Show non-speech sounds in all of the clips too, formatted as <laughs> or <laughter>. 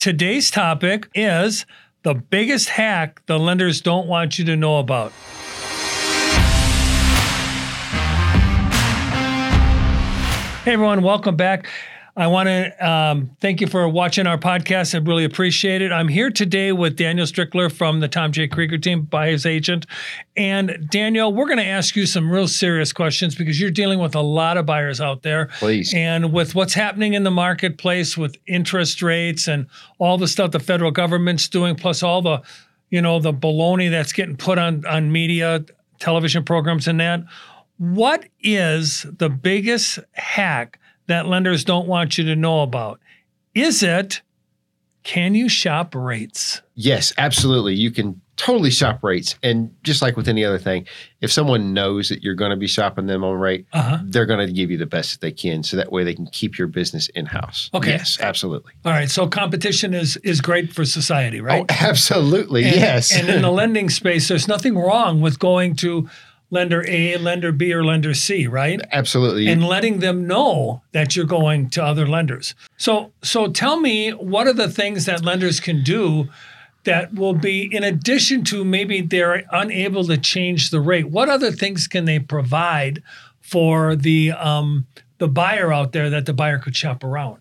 Today's topic is the biggest hack the lenders don't want you to know about. Hey everyone, welcome back. I want to um, thank you for watching our podcast. I really appreciate it. I'm here today with Daniel Strickler from the Tom J. Krieger team, buyer's agent. And Daniel, we're going to ask you some real serious questions because you're dealing with a lot of buyers out there. Please. And with what's happening in the marketplace with interest rates and all the stuff the federal government's doing, plus all the, you know, the baloney that's getting put on on media, television programs, and that. What is the biggest hack? That lenders don't want you to know about? Is it can you shop rates? Yes, absolutely. You can totally shop rates. And just like with any other thing, if someone knows that you're going to be shopping them on rate, uh-huh. they're going to give you the best that they can. So that way they can keep your business in house. Okay. Yes, absolutely. All right. So competition is is great for society, right? Oh, <laughs> absolutely. And, yes. and in the <laughs> lending space, there's nothing wrong with going to lender A, lender B, or lender C, right? Absolutely. And letting them know that you're going to other lenders. So, so tell me, what are the things that lenders can do that will be in addition to maybe they're unable to change the rate? What other things can they provide for the um, the buyer out there that the buyer could shop around?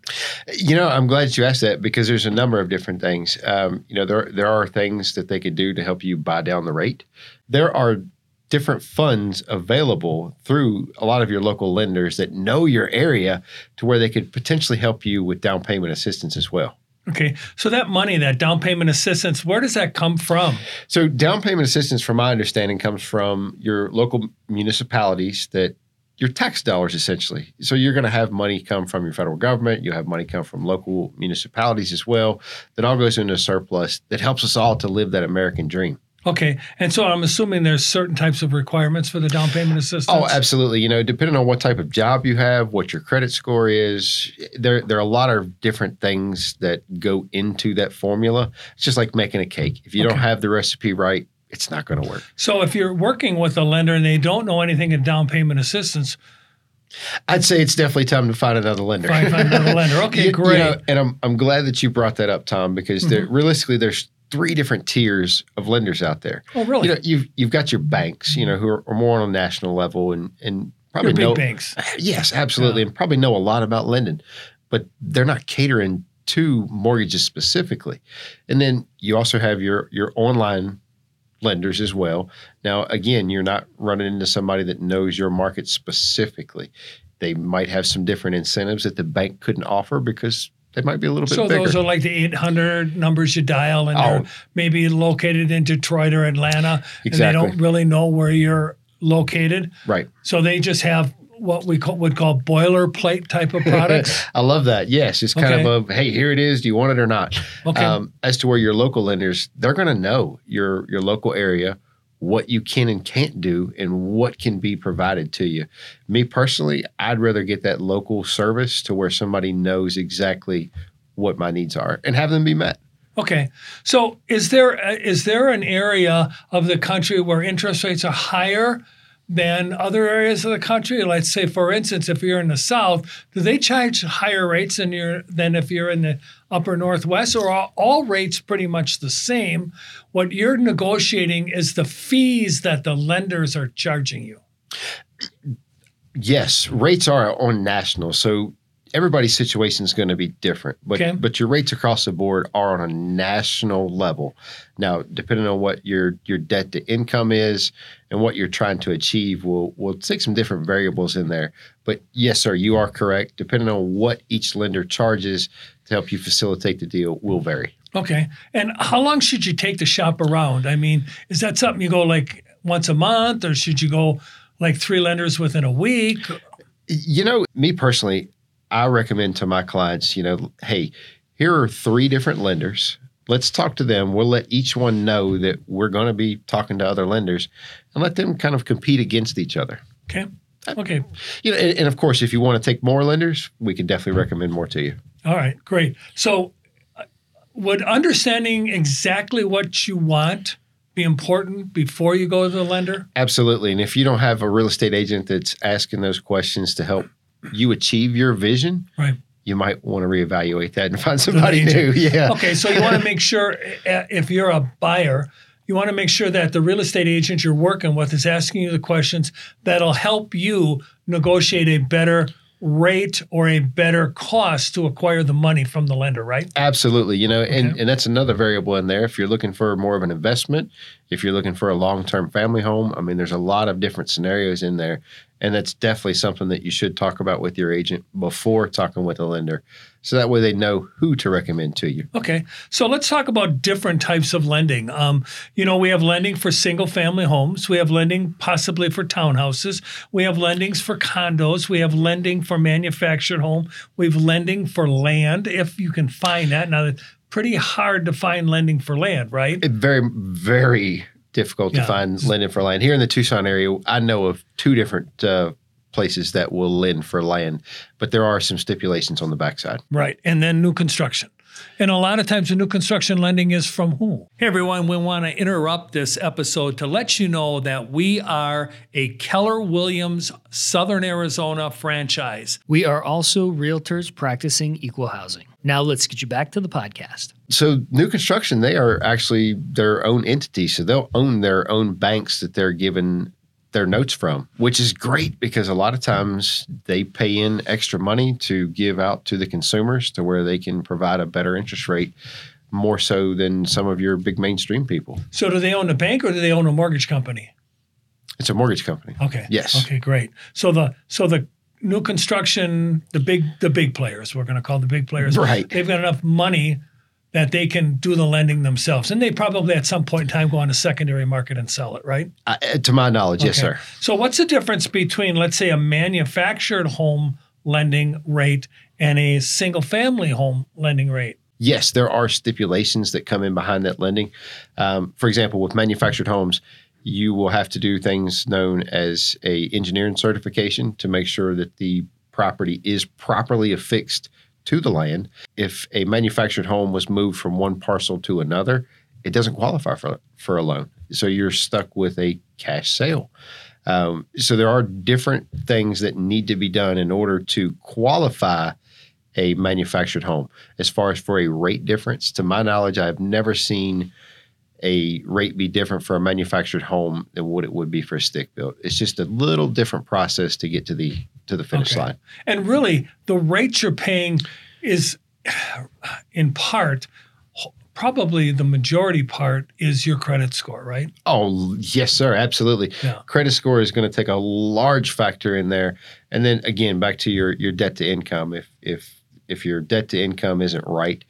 You know, I'm glad you asked that because there's a number of different things. Um, you know, there there are things that they could do to help you buy down the rate. There are different funds available through a lot of your local lenders that know your area to where they could potentially help you with down payment assistance as well. Okay, so that money, that down payment assistance, where does that come from? So, down payment assistance, from my understanding, comes from your local municipalities that your tax dollars essentially. So, you're going to have money come from your federal government, you have money come from local municipalities as well, that all goes into a surplus that helps us all to live that American dream. Okay, and so I'm assuming there's certain types of requirements for the down payment assistance. Oh, absolutely. You know, depending on what type of job you have, what your credit score is, there there are a lot of different things that go into that formula. It's just like making a cake. If you okay. don't have the recipe right, it's not going to work. So if you're working with a lender and they don't know anything in down payment assistance, I'd say it's definitely time to find another lender. Find, find another lender. <laughs> Okay, you, great. You know, and I'm I'm glad that you brought that up, Tom, because mm-hmm. there, realistically, there's three different tiers of lenders out there. Oh, really? You know, you've you've got your banks, you know, who are, are more on a national level and and probably know banks. <laughs> Yes, absolutely, yeah. and probably know a lot about lending, but they're not catering to mortgages specifically. And then you also have your your online lenders as well. Now, again, you're not running into somebody that knows your market specifically. They might have some different incentives that the bank couldn't offer because they might be a little bit so bigger. those are like the 800 numbers you dial, and oh. they're maybe located in Detroit or Atlanta, exactly. and they don't really know where you're located. Right. So they just have what we call, would call boilerplate type of products. <laughs> I love that. Yes, it's kind okay. of a hey, here it is. Do you want it or not? Okay. Um, as to where your local lenders, they're going to know your your local area, what you can and can't do and what can be provided to you. Me personally, I'd rather get that local service to where somebody knows exactly what my needs are and have them be met. Okay. So is there uh, is there an area of the country where interest rates are higher than other areas of the country? Let's say, for instance, if you're in the South, do they charge higher rates than you're than if you're in the upper Northwest, or are all rates pretty much the same? What you're negotiating is the fees that the lenders are charging you. Yes, rates are on national. So everybody's situation is going to be different, but okay. but your rates across the board are on a national level. Now, depending on what your your debt to income is and what you're trying to achieve, we'll we'll take some different variables in there. But yes, sir, you are correct. Depending on what each lender charges to help you facilitate the deal, will vary. Okay, and how long should you take to shop around? I mean, is that something you go like once a month, or should you go like three lenders within a week? You know, me personally, I recommend to my clients, you know, hey, here are three different lenders. Let's talk to them. We'll let each one know that we're going to be talking to other lenders and let them kind of compete against each other. Okay. Okay. You know, and, and of course, if you want to take more lenders, we can definitely recommend more to you. All right, great. So, uh, would understanding exactly what you want be important before you go to the lender? Absolutely. And if you don't have a real estate agent that's asking those questions to help you achieve your vision, right. you might want to reevaluate that and find somebody new. <laughs> Yeah. Okay, so you want to make sure uh, if you're a buyer, you want to make sure that the real estate agent you're working with is asking you the questions that'll help you negotiate a better rate or a better cost to acquire the money from the lender, right? Absolutely. You know, okay. and, and that's another variable in there. If you're looking for more of an investment, if you're looking for a long term family home, I mean, there's a lot of different scenarios in there. And that's definitely something that you should talk about with your agent before talking with a lender. So that way they know who to recommend to you. Okay. So let's talk about different types of lending. Um, you know, we have lending for single family homes, we have lending possibly for townhouses, we have lendings for condos, we have lending for manufactured home, we have lending for land if you can find that. Now, it's pretty hard to find lending for land, right? It very, very difficult yeah. to find lending for land. Here in the Tucson area, I know of two different uh, places that will lend for land, but there are some stipulations on the backside. Right. And then new construction. And a lot of times the new construction lending is from who? Hey everyone, we want to interrupt this episode to let you know that we are a Keller Williams Southern Arizona franchise. We are also realtors practicing equal housing. Now let's get you back to the podcast. So new construction, they are actually their own entity. So they'll own their own banks that they're given their notes from, which is great because a lot of times they pay in extra money to give out to the consumers to where they can provide a better interest rate more so than some of your big mainstream people. So do they own a bank or do they own a mortgage company? It's a mortgage company. Okay. Yes. Okay, great. So the so the new construction, the big the big players, we're going to call the big players. Right. They've got enough money that they can do the lending themselves. And they probably at some point in time go on a secondary market and sell it, right? Uh, to my knowledge, okay. yes, sir. So what's the difference between, let's say, a manufactured home lending rate and a single family home lending rate? Yes, there are stipulations that come in behind that lending. Um, for example, with manufactured homes, you will have to do things known as a engineering certification to make sure that the property is properly affixed to the land. If a manufactured home was moved from one parcel to another, it doesn't qualify for, for a loan. So you're stuck with a cash sale. Um, so there are different things that need to be done in order to qualify a manufactured home. As far as for a rate difference, to my knowledge, I've never seen a rate be different for a manufactured home than what it would be for a stick built. It's just a little different process to get to the to the finish okay. line. And really, the rate you're paying is, <sighs> in part, probably the majority part is your credit score, right? Oh, yes, sir. Absolutely. Yeah. Credit score is going to take a large factor in there. And then again, back to your your debt to income. If if if your debt to income isn't right,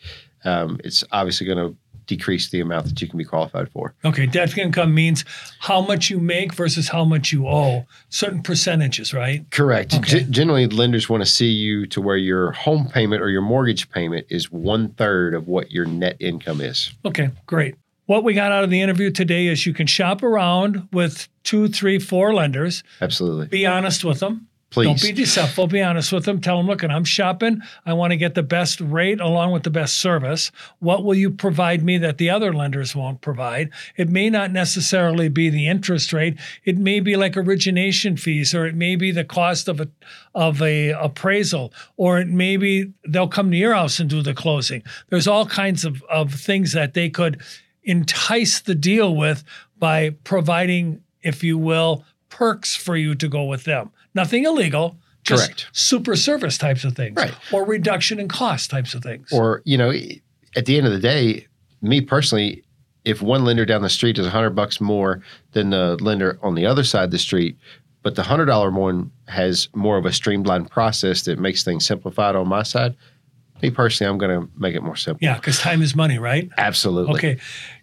um, it's obviously going to decrease the amount that you can be qualified for. Okay, debt income means how much you make versus how much you owe, certain percentages, right? Correct. Okay. G- generally, lenders want to see you to where your home payment or your mortgage payment is one third of what your net income is. Okay, great. What we got out of the interview today is you can shop around with two, three, four lenders. Absolutely. Be honest with them. Please. Don't be deceitful. Be honest with them. Tell them, look, I'm shopping. I want to get the best rate along with the best service. What will you provide me that the other lenders won't provide? It may not necessarily be the interest rate. It may be like origination fees, or it may be the cost of a of a appraisal, or it may be they'll come to your house and do the closing. There's all kinds of, of things that they could entice the deal with by providing, if you will, perks for you to go with them. Nothing illegal. Just Correct. super service types of things. Right. Or reduction in cost types of things. Or, you know, at the end of the day, me personally, if one lender down the street is a hundred bucks more than the lender on the other side of the street, but the hundred dollar one has more of a streamlined process that makes things simplified on my side. Me personally, I'm going to make it more simple. Yeah, because time is money, right? Absolutely. Okay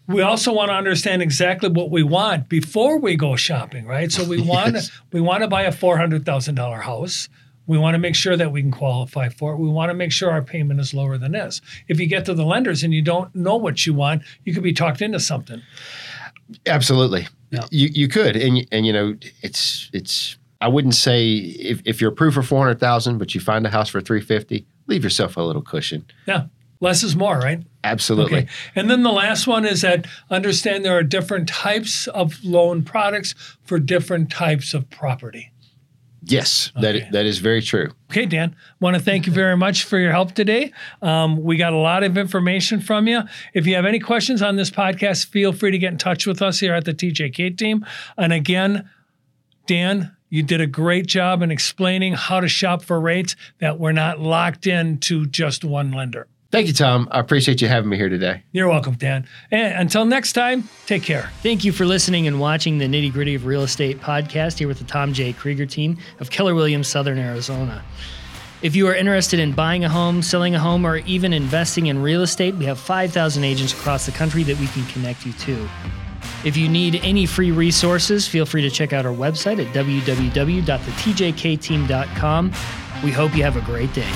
we also want to understand exactly what we want before we go shopping, right? So we <laughs> want yes. we want to buy a four hundred thousand dollar house. We want to make sure that we can qualify for it. We want to make sure our payment is lower than this. If you get to the lenders and you don't know what you want, you could be talked into something. Absolutely, yeah. you you could, and and you know it's it's. I wouldn't say if, if you're approved for four hundred thousand, but you find a house for three fifty, leave yourself a little cushion. Yeah, less is more, right? Absolutely. Okay. And then the last one is that understand there are different types of loan products for different types of property. Yes, okay. that that is very true. Okay, Dan. Want to thank you very much for your help today. Um, we got a lot of information from you. If you have any questions on this podcast, feel free to get in touch with us here at the TJK team. And again, Dan, you did a great job in explaining how to shop for rates that we're not locked in to just one lender. Thank you, Tom. I appreciate you having me here today. You're welcome, Dan. And until next time, take care. Thank you for listening and watching the Nitty Gritty of Real Estate podcast here with the Tom J. Krieger team of Keller Williams, Southern Arizona. If you are interested in buying a home, selling a home, or even investing in real estate, we have 5,000 agents across the country that we can connect you to. If you need any free resources, feel free to check out our website at www.thetjkteam.com. We hope you have a great day.